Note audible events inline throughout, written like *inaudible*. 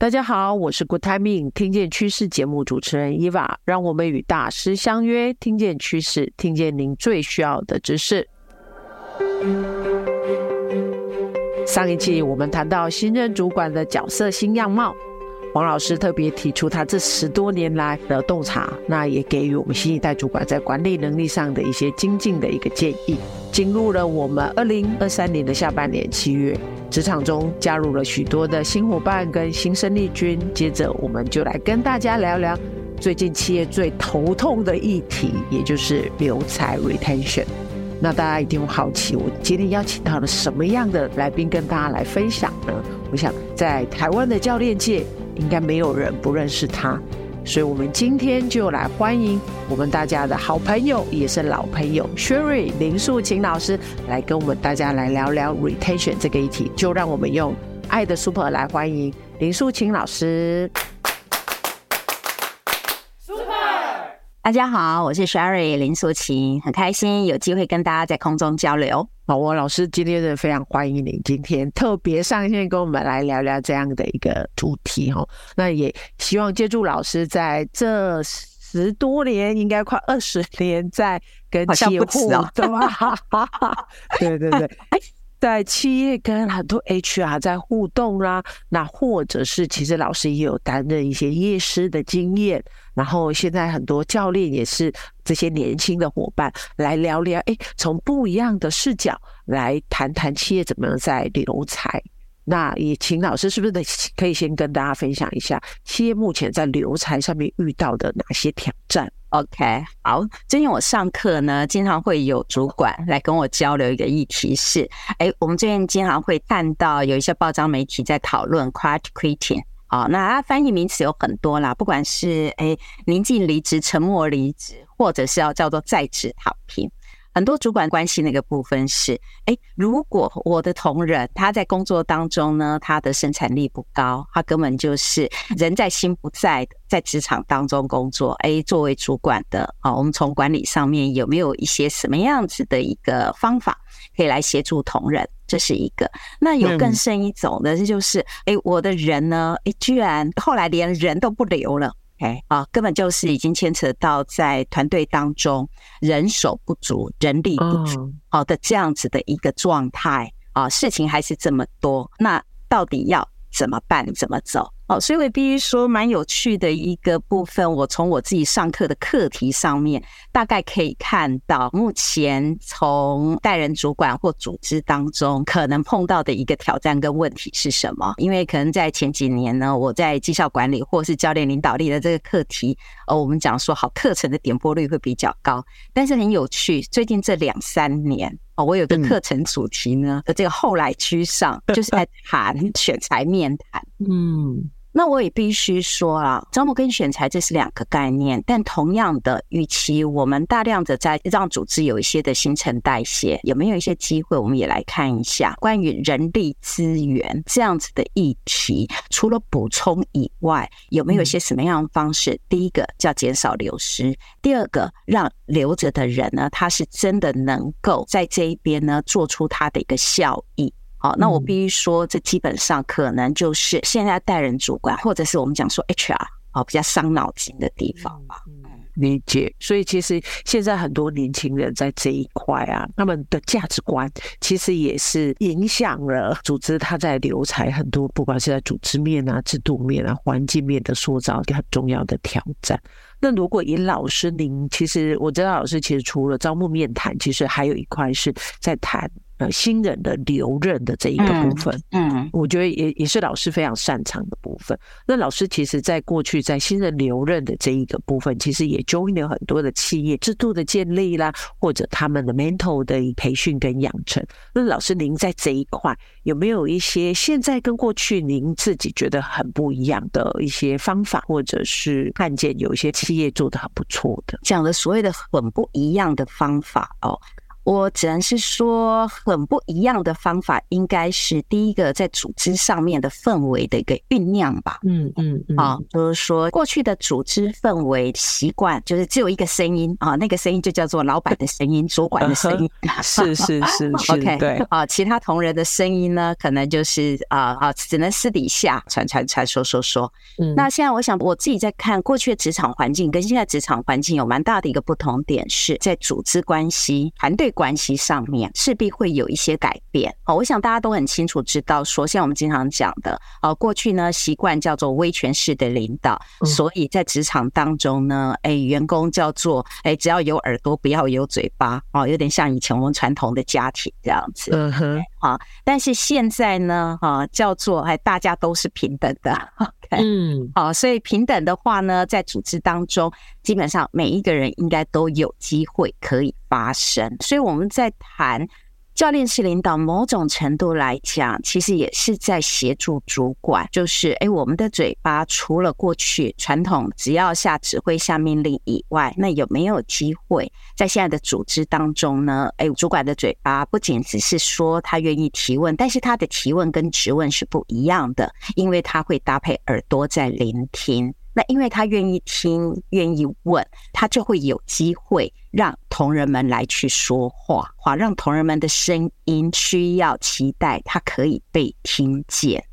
大家好，我是 Good Timing 听见趋势节目主持人 Eva，让我们与大师相约，听见趋势，听见您最需要的知识。上一期我们谈到新任主管的角色新样貌，王老师特别提出他这十多年来的洞察，那也给予我们新一代主管在管理能力上的一些精进的一个建议。进入了我们二零二三年的下半年七月。职场中加入了许多的新伙伴跟新生力军，接着我们就来跟大家聊聊最近企业最头痛的议题，也就是留才 （retention）。那大家一定会好奇，我今天邀请到了什么样的来宾跟大家来分享呢？我想在台湾的教练界，应该没有人不认识他。所以，我们今天就来欢迎我们大家的好朋友，也是老朋友，Sherry 林素琴老师来跟我们大家来聊聊 retention 这个议题。就让我们用爱的 super 来欢迎林素琴老师。大家好，我是 Sherry 林素琴，很开心有机会跟大家在空中交流。好，我老师今天是非常欢迎你，今天特别上线跟我们来聊聊这样的一个主题哈。那也希望借助老师在这十多年，应该快二十年，在跟企业互动，对 *laughs* 对 *laughs* 对。在企业跟很多 HR 在互动啦，那或者是其实老师也有担任一些业师的经验，然后现在很多教练也是这些年轻的伙伴来聊聊，哎，从不一样的视角来谈谈企业怎么样在留才。那也请老师是不是得可以先跟大家分享一下企业目前在留才上面遇到的哪些挑战？OK，好。最近我上课呢，经常会有主管来跟我交流一个议题是：哎，我们最近经常会看到有一些报章媒体在讨论 quiet quitting 啊，那它翻译名词有很多啦，不管是哎临近离职、沉默离职，或者是要叫做在职躺平。很多主管关心的一个部分是，哎，如果我的同仁他在工作当中呢，他的生产力不高，他根本就是人在心不在的，在职场当中工作。哎，作为主管的啊，我们从管理上面有没有一些什么样子的一个方法可以来协助同仁？这是一个。那有更深一种的，这就是，哎，我的人呢，哎，居然后来连人都不留了。OK 啊，根本就是已经牵扯到在团队当中人手不足、人力不足好的这样子的一个状态啊，事情还是这么多，那到底要怎么办？怎么走？哦，所以我必须说蛮有趣的一个部分。我从我自己上课的课题上面，大概可以看到，目前从带人主管或组织当中可能碰到的一个挑战跟问题是什么？因为可能在前几年呢，我在绩效管理或是教练领导力的这个课题，呃，我们讲说好课程的点播率会比较高。但是很有趣，最近这两三年哦，我有个课程主题呢，的这个后来居上，就是在谈 *laughs* 选才面谈，嗯。那我也必须说啊，招募跟选才这是两个概念，但同样的，与其我们大量的在让组织有一些的新陈代谢，有没有一些机会，我们也来看一下关于人力资源这样子的议题，除了补充以外，有没有一些什么样的方式？第一个叫减少流失，第二个让留着的人呢，他是真的能够在这一边呢做出他的一个效益。好，那我必须说，这基本上可能就是现在带人主管，或者是我们讲说 HR 啊，比较伤脑筋的地方吧。嗯，理解。所以其实现在很多年轻人在这一块啊，他们的价值观其实也是影响了组织他在留才很多，不管是在组织面啊、制度面啊、环境面的塑造，一个很重要的挑战。那如果以老师您，其实我知道老师其实除了招募面谈，其实还有一块是在谈。呃，新人的留任的这一个部分，嗯，嗯，我觉得也也是老师非常擅长的部分。那老师其实在过去在新人留任的这一个部分，其实也 join 了很多的企业制度的建立啦，或者他们的 mental 的培训跟养成。那老师您在这一块有没有一些现在跟过去您自己觉得很不一样的一些方法，或者是看见有一些企业做得很不错的？讲的所谓的很不一样的方法哦。我只能是说，很不一样的方法，应该是第一个在组织上面的氛围的一个酝酿吧。嗯嗯嗯，啊，就是说过去的组织氛围习惯，就是只有一个声音啊，那个声音就叫做老板的声音、主管的声音。*laughs* 是是是是，*laughs* OK，对啊，其他同仁的声音呢，可能就是啊啊，只能私底下传传传说说说。嗯，那现在我想我自己在看过去的职场环境跟现在职场环境有蛮大的一个不同点，是在组织关系、团队关系上面势必会有一些改变哦。我想大家都很清楚知道，说像我们经常讲的，呃，过去呢习惯叫做威权式的领导，所以在职场当中呢，哎，员工叫做哎，只要有耳朵不要有嘴巴哦，有点像以前我们传统的家庭这样子。嗯哼，好，但是现在呢，哈，叫做哎，大家都是平等的。OK，嗯，好，所以平等的话呢，在组织当中，基本上每一个人应该都有机会可以发声，所以我们在谈教练式领导，某种程度来讲，其实也是在协助主管。就是，哎，我们的嘴巴除了过去传统只要下指挥、下命令以外，那有没有机会在现在的组织当中呢？哎，主管的嘴巴不仅只是说他愿意提问，但是他的提问跟质问是不一样的，因为他会搭配耳朵在聆听。那因为他愿意听、愿意问，他就会有机会让同仁们来去说话，好，让同仁们的声音需要期待，他可以被听见。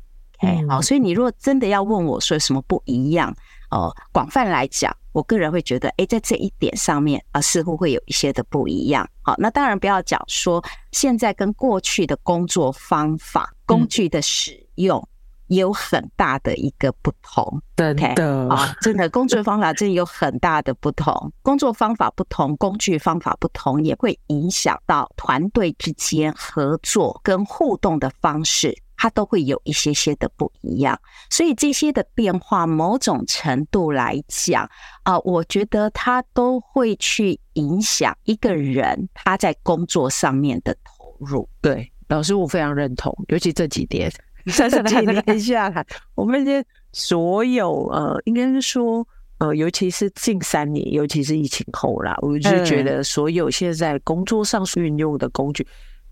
OK，好，所以你如果真的要问我说有什么不一样，哦，广泛来讲，我个人会觉得，哎，在这一点上面啊，似乎会有一些的不一样。好，那当然不要讲说现在跟过去的工作方法、工具的使用。嗯也有很大的一个不同，对的?啊，真的工作方法真的有很大的不同，*laughs* 工作方法不同，工具方法不同，也会影响到团队之间合作跟互动的方式，它都会有一些些的不一样。所以这些的变化，某种程度来讲啊，我觉得它都会去影响一个人他在工作上面的投入。对，老师我非常认同，尤其这几年。三十几年下来，我们这所有呃，应该是说呃，尤其是近三年，尤其是疫情后啦，我就觉得所有现在工作上运用的工具，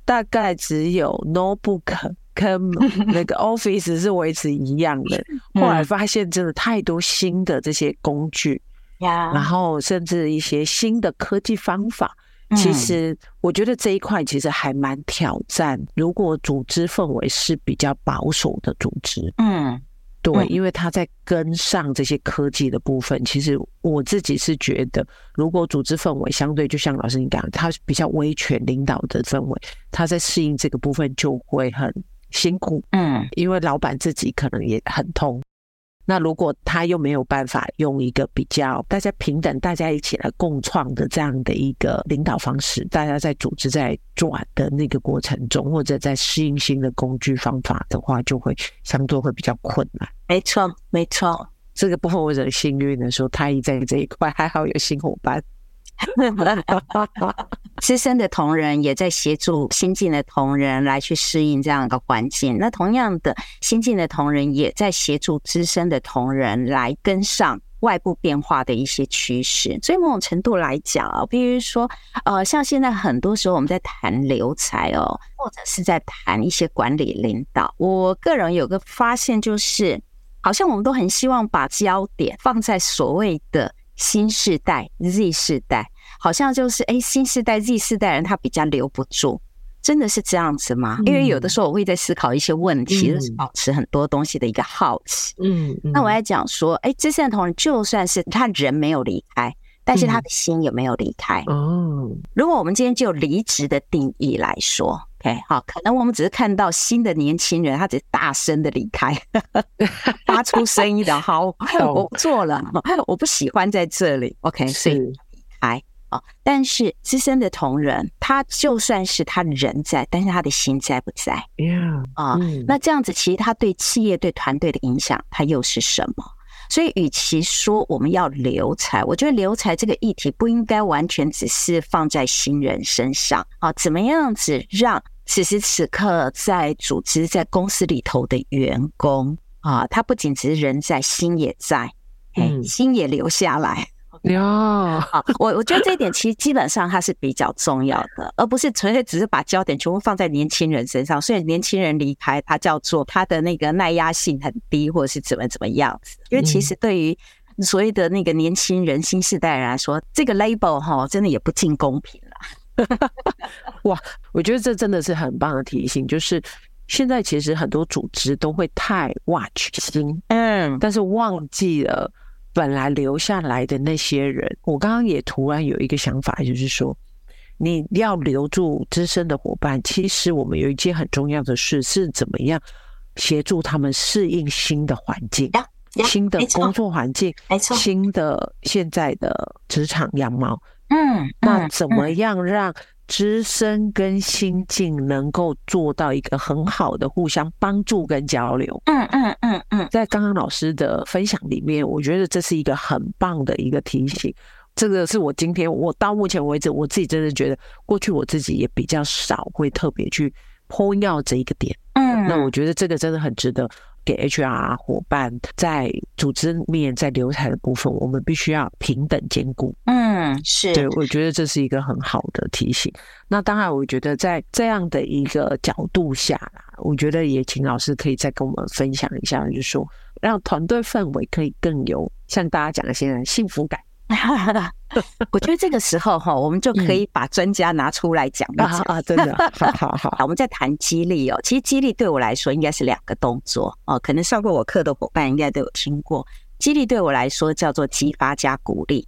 大概只有 notebook 跟 *laughs* 那个 Office 是维持一样的。后来发现真的太多新的这些工具，然后甚至一些新的科技方法。其实，我觉得这一块其实还蛮挑战。如果组织氛围是比较保守的组织，嗯，对，因为他在跟上这些科技的部分，其实我自己是觉得，如果组织氛围相对，就像老师你讲，他比较威权领导的氛围，他在适应这个部分就会很辛苦，嗯，因为老板自己可能也很痛。那如果他又没有办法用一个比较大家平等、大家一起来共创的这样的一个领导方式，大家在组织在转的那个过程中，或者在适应新的工具方法的话，就会相对会比较困难。没错，没错，这个部分我很幸运的说，他一在这一块还好有新伙伴。*laughs* 资深的同仁也在协助新进的同仁来去适应这样一个环境。那同样的，新进的同仁也在协助资深的同仁来跟上外部变化的一些趋势。所以某种程度来讲啊，比如说，呃，像现在很多时候我们在谈留才哦，或者是在谈一些管理领导，我个人有个发现就是，好像我们都很希望把焦点放在所谓的。新世代 Z 世代，好像就是哎，新世代 Z 世代人他比较留不住，真的是这样子吗？因为有的时候我会在思考一些问题，就是保持很多东西的一个好奇。嗯，那我在讲说，哎，资深的同仁就算是他人没有离开，但是他的心有没有离开？哦，如果我们今天就离职的定义来说。OK，好，可能我们只是看到新的年轻人，他只是大声的离开，*laughs* 发出声音的，好，*laughs* 我不做了，我不喜欢在这里。OK，所以离开啊。但是资深的同仁，他就算是他人在，但是他的心在不在？Yeah，啊，那这样子，其实他对企业、对团队的影响，他又是什么？所以，与其说我们要留才，我觉得留才这个议题不应该完全只是放在新人身上啊。怎么样子让此时此刻在组织、在公司里头的员工啊，他不仅只是人在，心也在，嗯，心也留下来。哟，好，我我觉得这一点其实基本上它是比较重要的，而不是纯粹只是把焦点全部放在年轻人身上。所以年轻人离开，它叫做他的那个耐压性很低，或者是怎么怎么样子。因为其实对于所谓的那个年轻人、新世代人来说，这个 label 哈，真的也不尽公平了。*laughs* 哇，我觉得这真的是很棒的提醒，就是。现在其实很多组织都会太 watch 心，嗯，但是忘记了本来留下来的那些人。我刚刚也突然有一个想法，就是说，你要留住资深的伙伴，其实我们有一件很重要的事是怎么样协助他们适应新的环境，新的工作环境，没错，新的现在的职场样貌。嗯，那怎么样让？资深跟新进能够做到一个很好的互相帮助跟交流。嗯嗯嗯嗯，在刚刚老师的分享里面，我觉得这是一个很棒的一个提醒。这个是我今天我到目前为止我自己真的觉得，过去我自己也比较少会特别去 point out 这一个点。嗯，那我觉得这个真的很值得。给 HR 伙伴在组织面在留才的部分，我们必须要平等兼顾。嗯，是对，我觉得这是一个很好的提醒。那当然，我觉得在这样的一个角度下啦，我觉得也请老师可以再跟我们分享一下，就是说让团队氛围可以更有像大家讲的现在幸福感。*laughs* 我觉得这个时候哈，我们就可以把专家拿出来讲一讲。啊，真的，好好 *laughs* 好。我们在谈激励哦，其实激励对我来说应该是两个动作哦，可能上过我课的伙伴应该都有听过。激励对我来说叫做激发加鼓励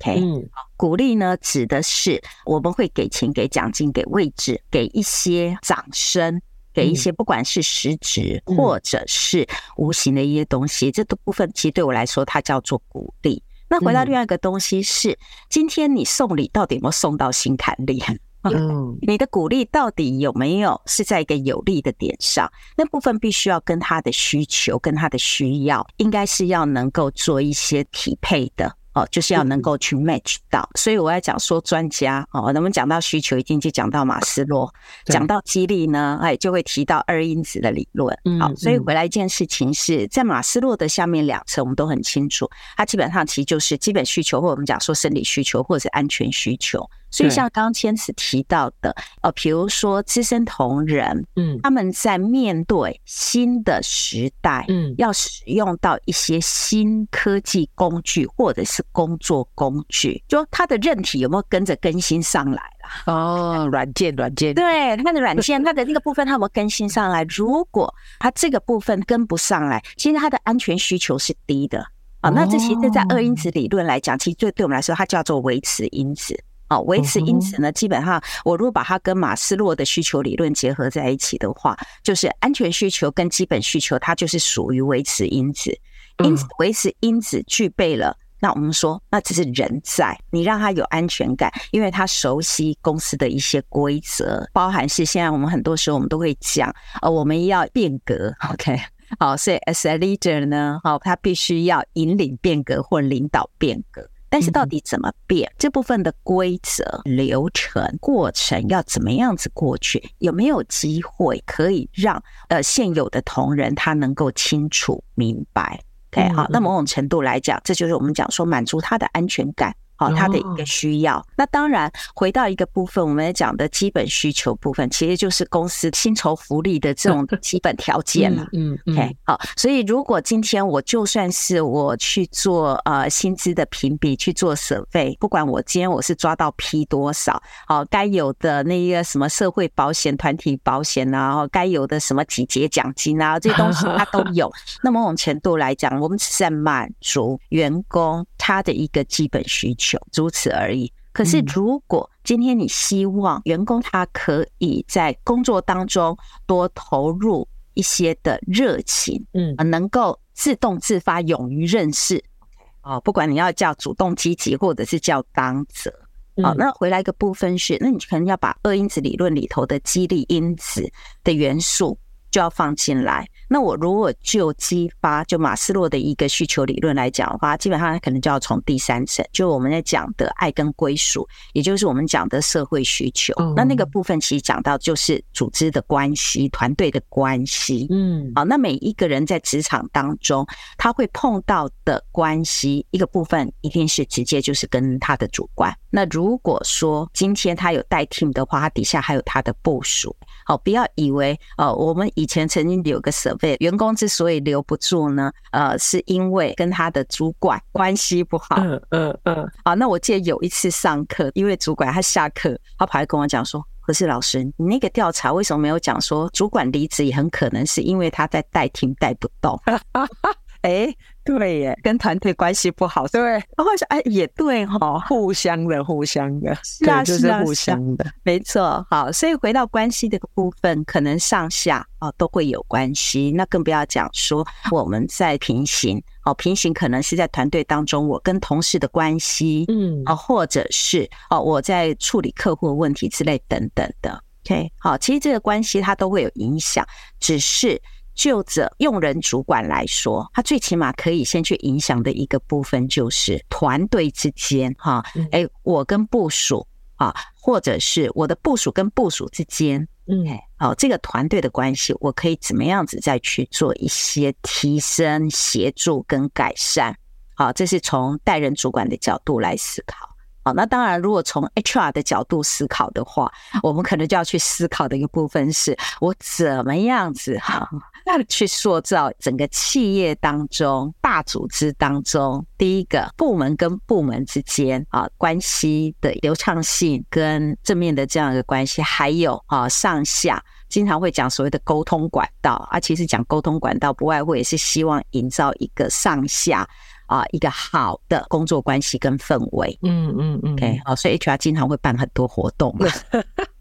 ，OK，嗯，鼓励呢指的是我们会给钱、给奖金、给位置、给一些掌声、给一些不管是实质或者是无形的一些东西，这个部分其实对我来说它叫做鼓励。那回到另外一个东西是，嗯、今天你送礼到底有没有送到心坎里？嗯，*laughs* 你的鼓励到底有没有是在一个有利的点上？那部分必须要跟他的需求、跟他的需要，应该是要能够做一些匹配的。哦，就是要能够去 match 到，嗯、所以我要讲说专家哦，那么讲到需求，一定就讲到马斯洛，讲到激励呢，哎，就会提到二因子的理论。嗯，好，所以回来一件事情是在马斯洛的下面两层，我们都很清楚，它基本上其实就是基本需求，或者我们讲说生理需求，或者是安全需求。所以像刚刚千慈提到的，呃，比如说资深同仁，嗯，他们在面对新的时代，嗯，要使用到一些新科技工具或者是工作工具，就他的韧体有没有跟着更新上来了？哦，*laughs* 软件，软件，对，他的软件，他的那个部分他有没有更新上来？如果他这个部分跟不上来，其实他的安全需求是低的啊。那这其实，在二因子理论来讲，其实对对我们来说，它叫做维持因子。哦，维持因子呢，基本上我如果把它跟马斯洛的需求理论结合在一起的话，就是安全需求跟基本需求，它就是属于维持因子。因此，维持因子具备了，那我们说，那只是人在，你让他有安全感，因为他熟悉公司的一些规则，包含是现在我们很多时候我们都会讲，呃，我们要变革，OK，*laughs* 好，所以 as a leader 呢，好，他必须要引领变革或领导变革。但是到底怎么变？这部分的规则、流程、过程要怎么样子过去？有没有机会可以让呃现有的同仁他能够清楚明白？OK，好，那某种程度来讲，这就是我们讲说满足他的安全感。好，他的一个需要。那当然，回到一个部分，我们讲的基本需求部分，其实就是公司薪酬福利的这种 *laughs* 基本条件了。嗯，OK，好。所以，如果今天我就算是我去做呃薪资的评比，去做 survey，不管我今天我是抓到批多少，好，该有的那一个什么社会保险、团体保险啊，该有的什么几节奖金啊，这些东西它都 *laughs* 有。那某种程度来讲，我们只是在满足员工他的一个基本需求。如此而已。可是，如果今天你希望员工他可以在工作当中多投入一些的热情，嗯，能够自动自发、勇于认识，哦，不管你要叫主动积极，或者是叫当责，好，那回来一个部分是，那你可能要把二因子理论里头的激励因子的元素就要放进来。那我如果就激发就马斯洛的一个需求理论来讲的话，基本上可能就要从第三层，就我们在讲的爱跟归属，也就是我们讲的社会需求。嗯、那那个部分其实讲到就是组织的关系、团队的关系。嗯，好，那每一个人在职场当中，他会碰到的关系，一个部分一定是直接就是跟他的主管。那如果说今天他有带 team 的话，他底下还有他的部署。好，不要以为呃，我们以前曾经有个 survey，员工之所以留不住呢，呃，是因为跟他的主管关系不好。嗯嗯嗯。好，那我记得有一次上课，因为主管他下课，他跑来跟我讲说：“可是老师，你那个调查为什么没有讲说主管离职也很可能是因为他在带 team 带不动？” *laughs* 哎。对耶，跟团队关系不好，对。然后想，哎，也对哈、哦，互相的，互相的，是啊，就是互相的，啊啊、没错。好，所以回到关系这个部分，可能上下啊都会有关系。那更不要讲说我们在平行，哦，平行可能是在团队当中，我跟同事的关系，嗯，啊，或者是哦我在处理客户的问题之类等等的。OK，好，其实这个关系它都会有影响，只是。就着用人主管来说，他最起码可以先去影响的一个部分，就是团队之间，哈，哎，我跟部署啊，或者是我的部署跟部署之间，嗯，好，这个团队的关系，我可以怎么样子再去做一些提升、协助跟改善？好，这是从带人主管的角度来思考。好，那当然，如果从 HR 的角度思考的话，我们可能就要去思考的一个部分是，我怎么样子哈，去塑造整个企业当中、大组织当中，第一个部门跟部门之间啊关系的流畅性跟正面的这样一个关系，还有啊上下经常会讲所谓的沟通管道。啊，其实讲沟通管道不外乎也是希望营造一个上下。啊，一个好的工作关系跟氛围，嗯嗯嗯，OK，好，所以 HR 经常会办很多活动，*laughs*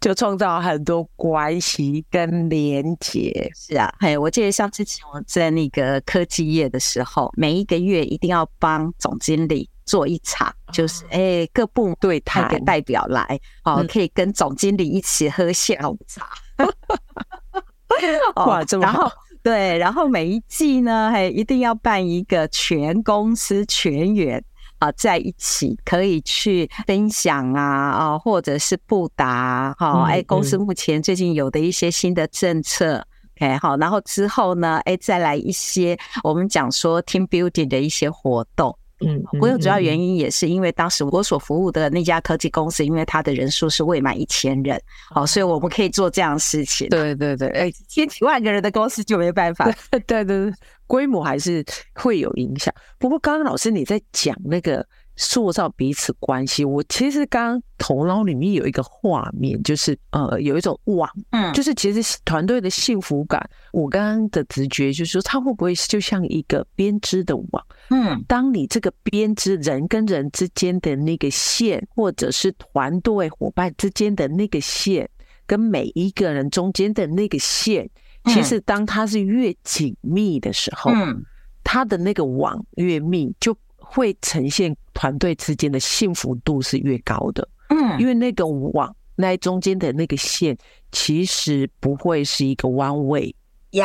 就创造很多关系跟连结。是啊，嘿，我记得像之前我在那个科技业的时候，每一个月一定要帮总经理做一场，就是哎、欸，各部对派个代表来，哦，可以跟总经理一起喝下午茶。*laughs* 哇，这么好。对，然后每一季呢，还一定要办一个全公司全员啊在一起，可以去分享啊啊，或者是布达哈，哎，公司目前最近有的一些新的政策，OK 好，然后之后呢，哎，再来一些我们讲说 team building 的一些活动。嗯，我有主要原因也是因为当时我所服务的那家科技公司，因为它的人数是未满一千人，好，所以我们可以做这样的事情。对对对，哎，千几万个人的公司就没办法。对对对，规模还是会有影响。不过刚刚老师你在讲那个。塑造彼此关系。我其实刚刚头脑里面有一个画面，就是呃，有一种网，嗯，就是其实团队的幸福感。我刚刚的直觉就是说，它会不会就像一个编织的网？嗯，当你这个编织人跟人之间的那个线，或者是团队伙伴之间的那个线，跟每一个人中间的那个线，其实当它是越紧密的时候，嗯，它的那个网越密就。会呈现团队之间的幸福度是越高的，嗯，因为那个网那中间的那个线其实不会是一个 one way，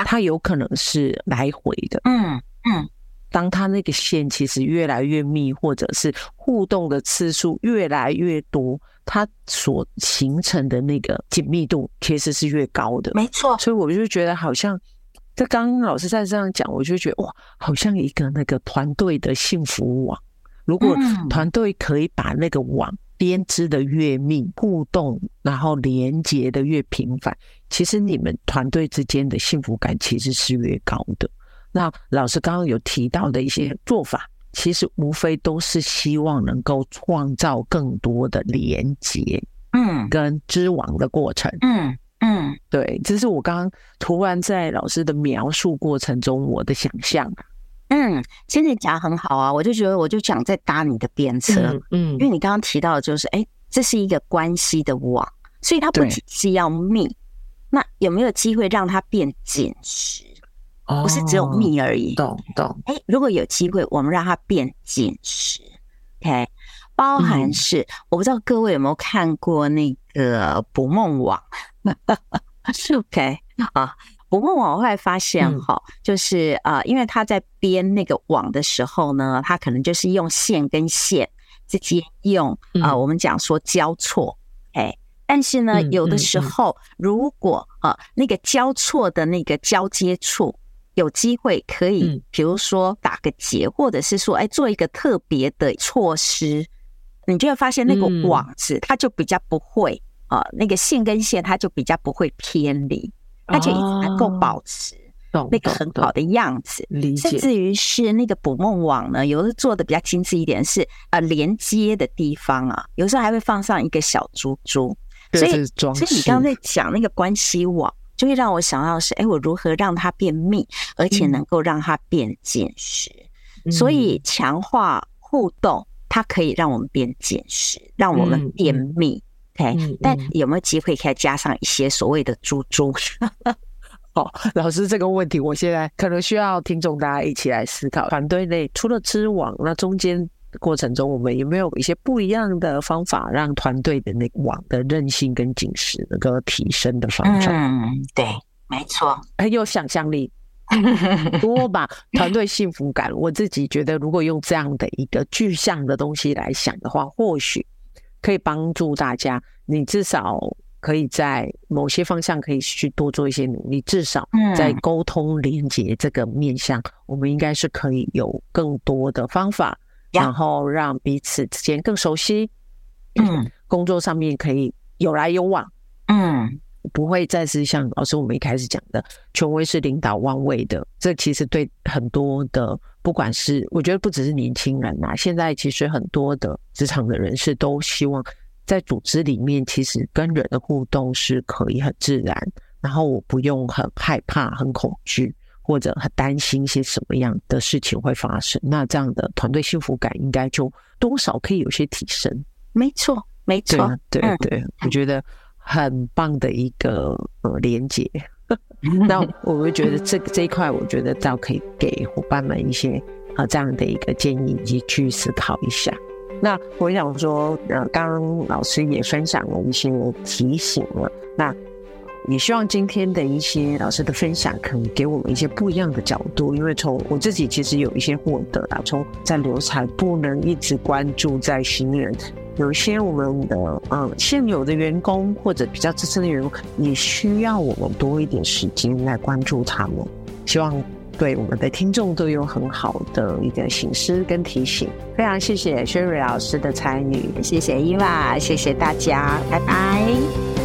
它有可能是来回的，嗯嗯。当它那个线其实越来越密，或者是互动的次数越来越多，它所形成的那个紧密度其实是越高的，没错。所以我就觉得好像。这刚刚老师在这样讲，我就觉得哇，好像一个那个团队的幸福网。如果团队可以把那个网编织的越密，互动然后连接的越频繁，其实你们团队之间的幸福感其实是越高的。那老师刚刚有提到的一些做法，其实无非都是希望能够创造更多的连接，嗯，跟织网的过程，嗯。嗯，对，这是我刚刚突然在老师的描述过程中我的想象。嗯，其实你讲很好啊，我就觉得我就想再搭你的便车，嗯，嗯，因为你刚刚提到的就是，哎，这是一个关系的网，所以它不只是要密，那有没有机会让它变紧实？不是只有密而已，懂懂。哎，如果有机会，我们让它变紧实，OK，包含是、嗯、我不知道各位有没有看过那个捕梦网。*laughs* 是 OK 啊，捕梦网我后来发现哈，嗯、就是呃，因为他在编那个网的时候呢，他可能就是用线跟线之间用啊、呃，我们讲说交错，哎、嗯，但是呢，有的时候如果啊、呃、那个交错的那个交接处有机会可以，比如说打个结，或者是说哎做一个特别的措施，你就会发现那个网子它就比较不会啊、呃，那个线跟线它就比较不会偏离。它就一直能够保持那个很好的样子，甚至于是那个捕梦网呢，有的做的比较精致一点，是呃连接的地方啊，有时候还会放上一个小珠珠。所以，所以你刚刚在讲那个关系网，就会让我想到是，哎，我如何让它变密，而且能够让它变紧实。所以强化互动，它可以让我们变紧实，让我们变密。但有没有机会可以加上一些所谓的猪猪？*laughs* 好，老师这个问题，我现在可能需要听众大家一起来思考。团队内除了织网，那中间过程中我们有没有一些不一样的方法，让团队的那个网的韧性跟紧实能够提升的方法？嗯，对，没错，很有想象力，多吧团队幸福感。我自己觉得，如果用这样的一个具象的东西来想的话，或许。可以帮助大家，你至少可以在某些方向可以去多做一些努力。至少在沟通连接这个面向，嗯、我们应该是可以有更多的方法，嗯、然后让彼此之间更熟悉。嗯，工作上面可以有来有往。嗯。不会再是像老师我们一开始讲的，权威是领导万位的。这其实对很多的，不管是我觉得不只是年轻人呐，现在其实很多的职场的人士都希望在组织里面，其实跟人的互动是可以很自然，然后我不用很害怕、很恐惧或者很担心一些什么样的事情会发生。那这样的团队幸福感应该就多少可以有些提升。没错，没错，对对，对，嗯、我觉得。很棒的一个呃连接，*laughs* 那我会觉得这这一块，我觉得倒可以给伙伴们一些呃这样的一个建议，以及去思考一下。那我想说，呃，刚刚老师也分享了一些提醒了，那也希望今天的一些老师的分享，可以给我们一些不一样的角度，因为从我自己其实有一些获得啊，从在留才不能一直关注在新人。有一些我们的嗯现有的员工或者比较资深的员工，也需要我们多一点时间来关注他们。希望对我们的听众都有很好的一个醒思跟提醒。非常谢谢 Sherry 老师的参与，谢谢伊娃，谢谢大家，拜拜。